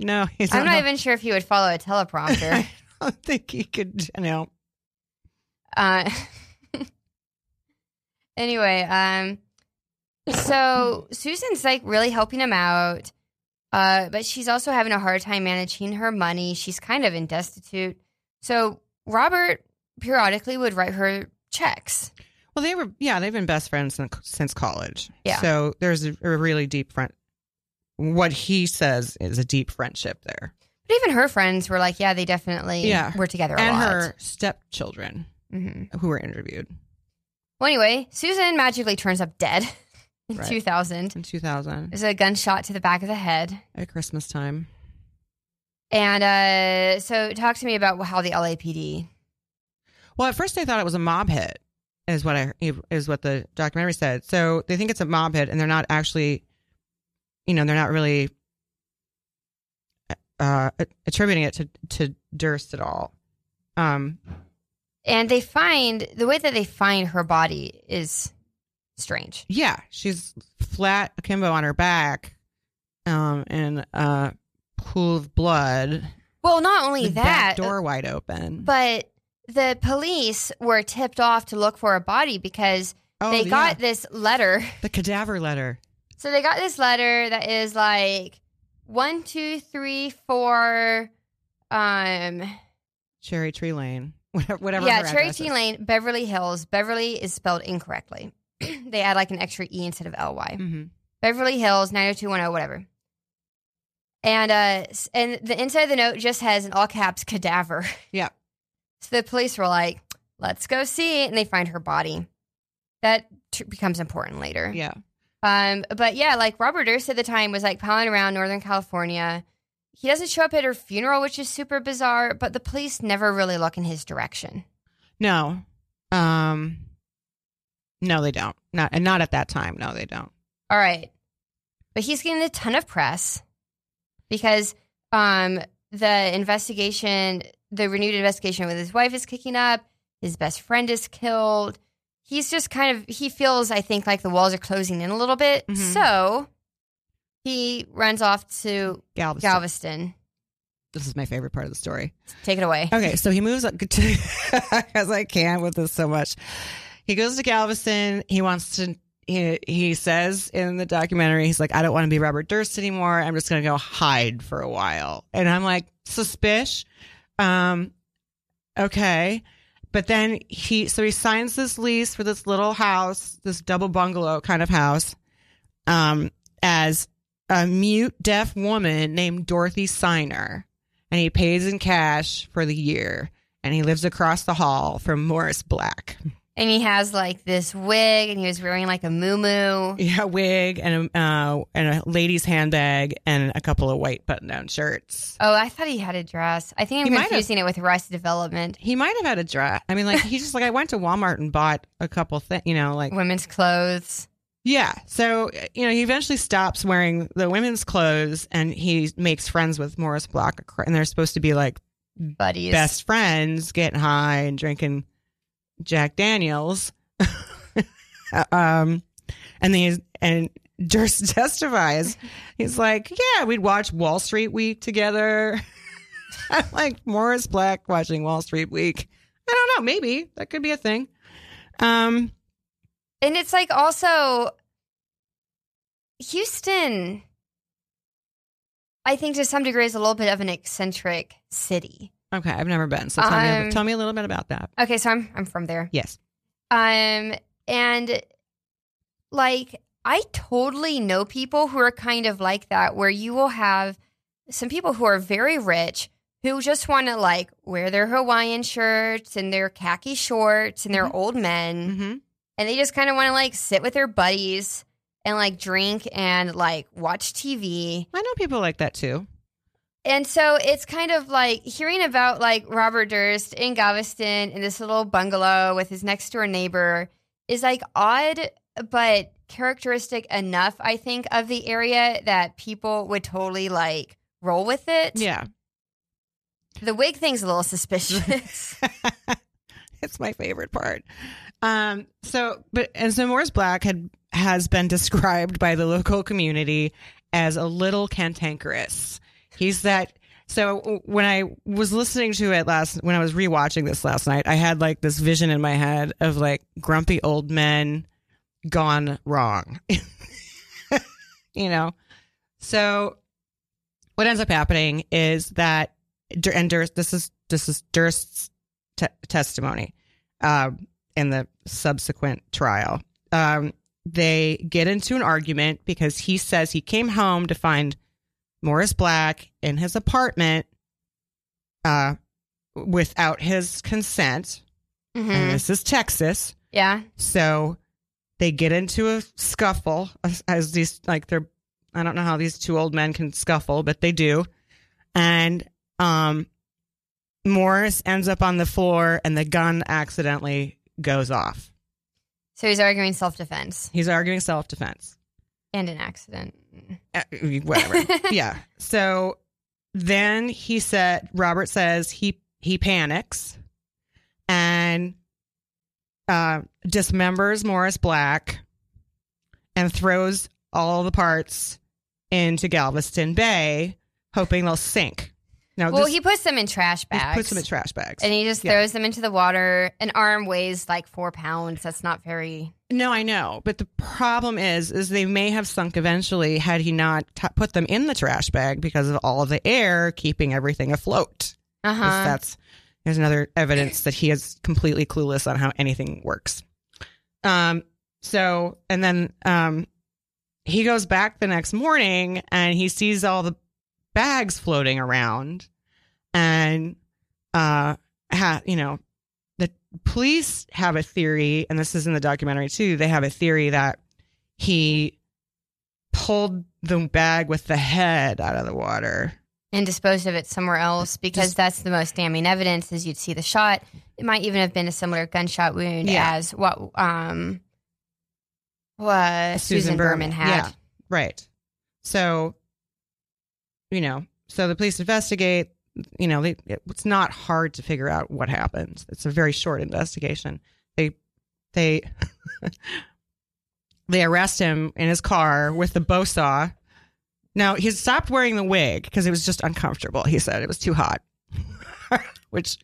no, he's I'm not no- even sure if he would follow a teleprompter. I don't think he could. You know. Uh, anyway, um, so Susan's like really helping him out, uh, but she's also having a hard time managing her money. She's kind of in destitute. So Robert periodically would write her checks. Well, they were. Yeah, they've been best friends since, since college. Yeah. So there's a, a really deep friend. What he says is a deep friendship there, But even her friends were like, yeah, they definitely Yeah. were together a and lot. her stepchildren hmm who were interviewed Well, anyway, Susan magically turns up dead in Right. 2000. in 2000 There's a gunshot to the back of the head. at Christmas time. And uh, so talk to me about how the LAPD Well, at first they thought it was a mob hit, is what I is what the documentary said. So they think it's a mob hit, and they're not actually, you know, they're not really uh, attributing it to to Durst at all. Um, and they find the way that they find her body is strange. yeah, she's flat akimbo on her back, um, in a pool of blood. Well, not only that, door wide open. but the police were tipped off to look for a body because oh, they yeah, got this letter. the cadaver letter. So they got this letter that is like one, two, three, four. Um, Cherry Tree Lane, whatever. whatever yeah, Cherry Tree. Lane, Beverly Hills. Beverly is spelled incorrectly. they add like an extra e instead of ly. Mhm. Beverly Hills 90210, whatever. And uh, and the inside of the note just has an all caps cadaver. Yeah. So the police were like, "Let's go see," and they find her body. That t- becomes important later. Yeah. Um, but yeah, like Robert Durst at the time was like palling around Northern California. He doesn't show up at her funeral, which is super bizarre. But the police never really look in his direction. No. Um No, they don't. Not and not at that time. No, they don't. All right. But he's getting a ton of press because um, the investigation, the renewed investigation with his wife is kicking up. His best friend is killed. He's just kind of, he feels, I think, like the walls are closing in a little bit. Mhm. So he runs off to Galveston. Galveston. This is my favorite part of the story. Take it away. Okay, so he moves up to because I can't with this so much. He goes to Galveston. He wants to. He, he says in the documentary, he's like, I don't want to be Robert Durst anymore. I'm just going to go hide for a while. And I'm like, suspicious. Um, okay. But then he, so he signs this lease for this little house, this double bungalow kind of house, um, as a mute deaf woman named Dorothy Ciner and he pays in cash for the year and he lives across the hall from Morris Black. And he has like this wig and he was wearing like a moo Yeah, wig and a uh, and a lady's handbag and a couple of white button-down shirts. Oh, I thought he had a dress. I think I'm have. confusing it with Arrested Development. He might have had a dress. I mean, like he's just like I went to Walmart and bought a couple things, you know, like Women's clothes. yeah. So you know, he eventually stops wearing the women's clothes and he makes friends with Morris Block. and they're supposed to be like buddies. best friends, getting high and drinking Jack Daniels. um, and then and Durst testifies. He's like, "Yeah, we'd watch Wall Street Week together." I'm like Morris Black watching Wall Street Week. I don't know. Maybe that could be a thing. Um, And it's like also Houston, I think to some degree is a little bit of an eccentric city. Okay, I've never been, so tell me Um, tell me a little bit about that. Okay, so I'm I'm from there. Yes. Um, and like I totally know people who are kind of like that, where you will have some people who are very rich who just want to like wear their Hawaiian shirts and their khaki shorts and their old men, Mm-hmm. and they just kind of want to like sit with their buddies and like drink and like watch TV. I know people like that too. And so it's kind of like hearing about like Robert Durst in Galveston in this little bungalow with his next door neighbor is like odd, but characteristic enough, I think, of the area that people would totally like roll with it. Yeah. The wig thing's a little suspicious. it's my favorite part. Um, so, but and so Morris Black had has been described by the local community as a little cantankerous. He's that. So when I was listening to it last, when I was rewatching this last night, I had like this vision in my head of like grumpy old men gone wrong. you know, so what ends up happening is that and Durst, this is this is Durst's te- testimony um, in the subsequent trial. Um, they get into an argument because he says he came home to find Morris Black in his apartment uh, without his consent. Mhm. And this is Texas. Yeah. So they get into a scuffle as, these like they're I don't know how these two old men can scuffle, but they do. And um Morris ends up on the floor and the gun accidentally goes off. So he's arguing self defense He's arguing self-defense. And an accident. Uh, whatever. yeah. So then he said Robert says he he panics and uh dismembers Morris Black and throws all the parts into Galveston Bay hoping they'll sink. Now Well, this, he puts them in trash he bags. puts them in trash bags. and he just Yeah. throws them into the water. An arm weighs like four pounds. That's not very. No, I know, but the problem is, is they may have sunk eventually had he not t- put them in the trash bag because of all of the air keeping everything afloat. Uh huh. That's there's another evidence that he is completely clueless on how anything works. Um. So and then um, he goes back the next morning and he sees all the bags floating around, and uh, ha, you know, the police have a theory, and this is in the documentary too. They have a theory that he pulled the bag with the head out of the water. and disposed of it somewhere else because Just- that's the most damning evidence. Is you'd see the shot. It might even have been a similar gunshot wound Yeah. as what um what Susan, Berman, had. Yeah, right. So, you know, so the police investigate. You know, they, it's not hard to figure out what happened. It's a very short investigation. They, they, they arrest him in his car with the bow saw. Now he stopped wearing the wig because it was just uncomfortable. He said it was too hot, which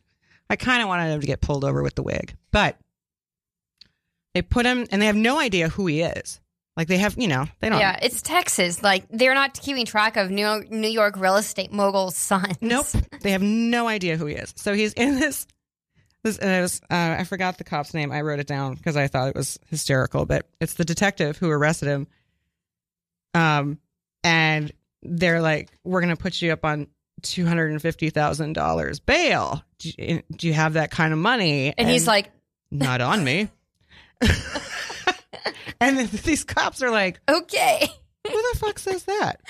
I kind of wanted him to get pulled over with the wig, but they put him and they have no idea who he is. Like they have, you know, they don't. Yeah, it's Texas. Like they're not keeping track of New New York real estate mogul's sons. Nope. They have no idea who he is. So he's in this. This and it was, uh, I forgot the cop's name. I wrote it down because I thought it was hysterical. But it's the detective who arrested him. Um, and they're like, "We're gonna put you up on two hundred and fifty thousand dollars bail. Do you, do you have that kind of money?" And he's like, "Not on me." and these cops are like, okay. "Who the fuck says that?"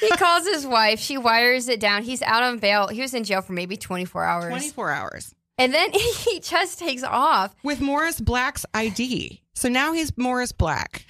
He calls his wife. She wires it down. He's out on bail. He was in jail for maybe 24 hours. Twenty four hours. And then he just takes off. with Morris Black's ID. So now he's Morris Black.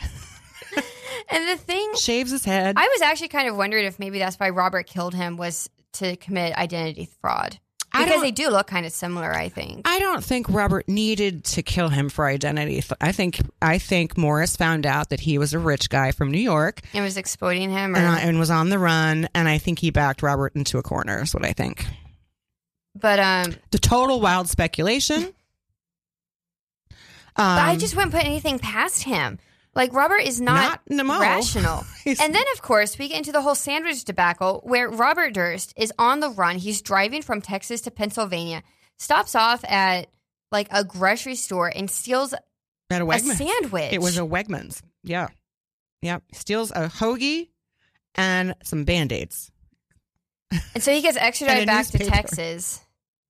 And the thing, Shaves his head. I was actually kind of wondering if maybe that's why Robert killed him was to commit identity fraud. Because they do look kind of similar, I think. I don't think Robert needed to kill him for identity. I think I think Morris found out that he was a rich guy from New York And was exploiting him. Or, and, uh, and was on the run. And I think he backed Robert into a corner. Is what I think. but um, The total wild speculation. Um, but I just wouldn't put anything past him. Like Robert is not, Not rational. And then, of course, we get into the whole sandwich debacle where Robert Durst is on the run. He's driving from Texas to Pennsylvania, stops off at like a grocery store and steals At a a sandwich. It was a Wegmans. Yeah. Yep. Steals a hoagie and some band aids. and so he gets extradited back to. Texas,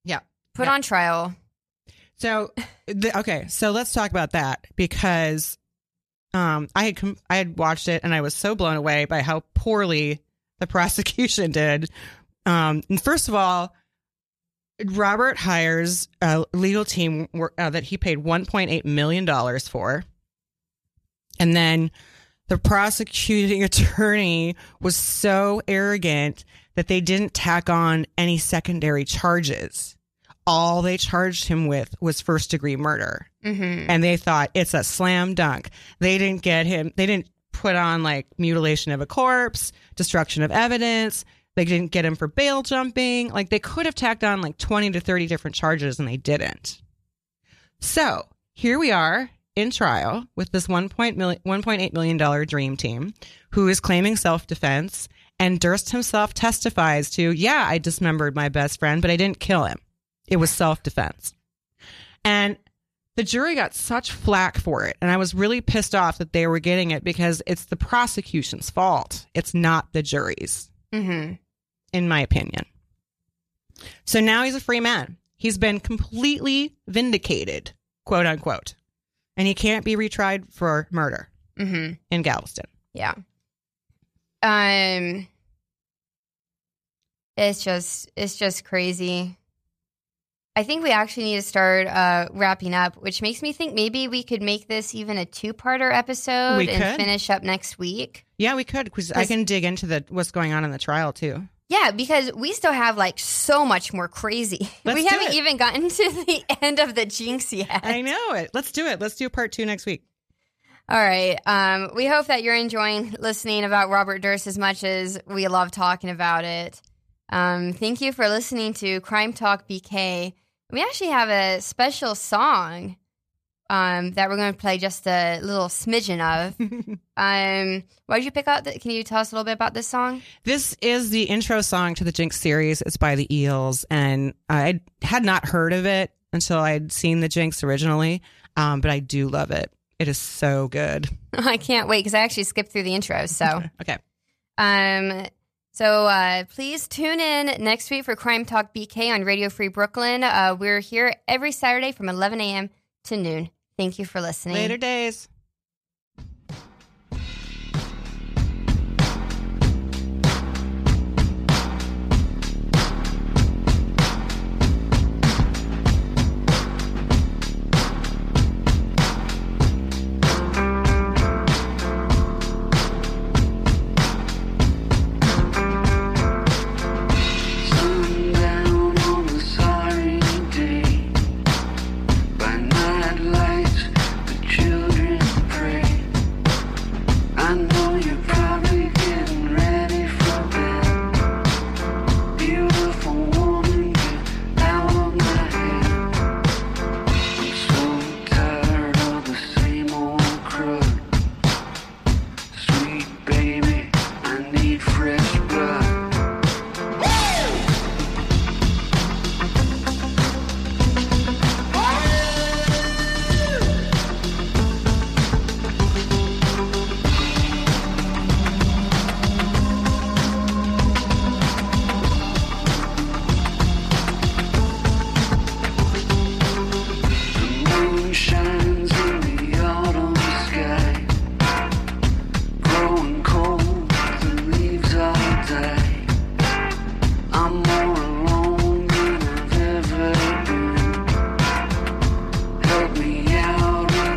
Yeah. put Yeah. on trial. So, the, okay, so let's talk about that because um, I had com- I had watched it and I was so blown away by how poorly the prosecution did. Um, and first of all, Robert hires a legal team uh, that he paid 1.8 million dollars for, and then the prosecuting attorney was so arrogant that they didn't tack on any secondary charges all they charged him with was first degree murder. Mm-hmm. And they thought it's a slam dunk. They didn't get him, they didn't put on like mutilation of a corpse, destruction of evidence. They didn't get him for bail jumping. Like they could have tacked on like 20 to 30 different charges and they didn't. So here we are in trial with this $1.8 million, $1.8 million dream team who is claiming self defense. And Durst himself testifies to, yeah, I dismembered my best friend, but I didn't kill him. It was self defense. And the jury got such flack for it. And I was really pissed off that they were getting it because it's the prosecution's fault. It's not the jury's, Mm-hmm. in my opinion. So now he's a free man. He's been completely vindicated, quote unquote. And he can't be retried for murder Mm-hmm. in Galveston. Yeah. Um it's just it's just crazy. I think we actually need to start uh wrapping up, which makes me think maybe we could make this even a two-parter episode We and could. finish up next week. Yeah, we could because I can dig into the what's going on in the trial too. Yeah, because we still have like so much more crazy. Let's we haven't it. even gotten to the end of the jinx yet. I know it. Let's do it. Let's do part two next week. All right. Um, we hope that you're enjoying listening about Robert Durst as much as we love talking about it. Um, thank you for listening to Crime Talk BK. We actually have a special song um, that we're going to play just a little smidgen of. um, why did you pick out? The, can you tell us a little bit about this song? This is the intro song to the Jinx series. It's by the Eels, and I had not heard of it until I'd seen the Jinx originally. Um, but I do love it. It is so good. I can't wait because I actually skipped through the intro. So. Okay. Um, so uh, please tune in next week for Crime Talk BK on Radio Free Brooklyn. Uh, we're here every Saturday from 11 a.m. to noon. Thank you for listening. Later days.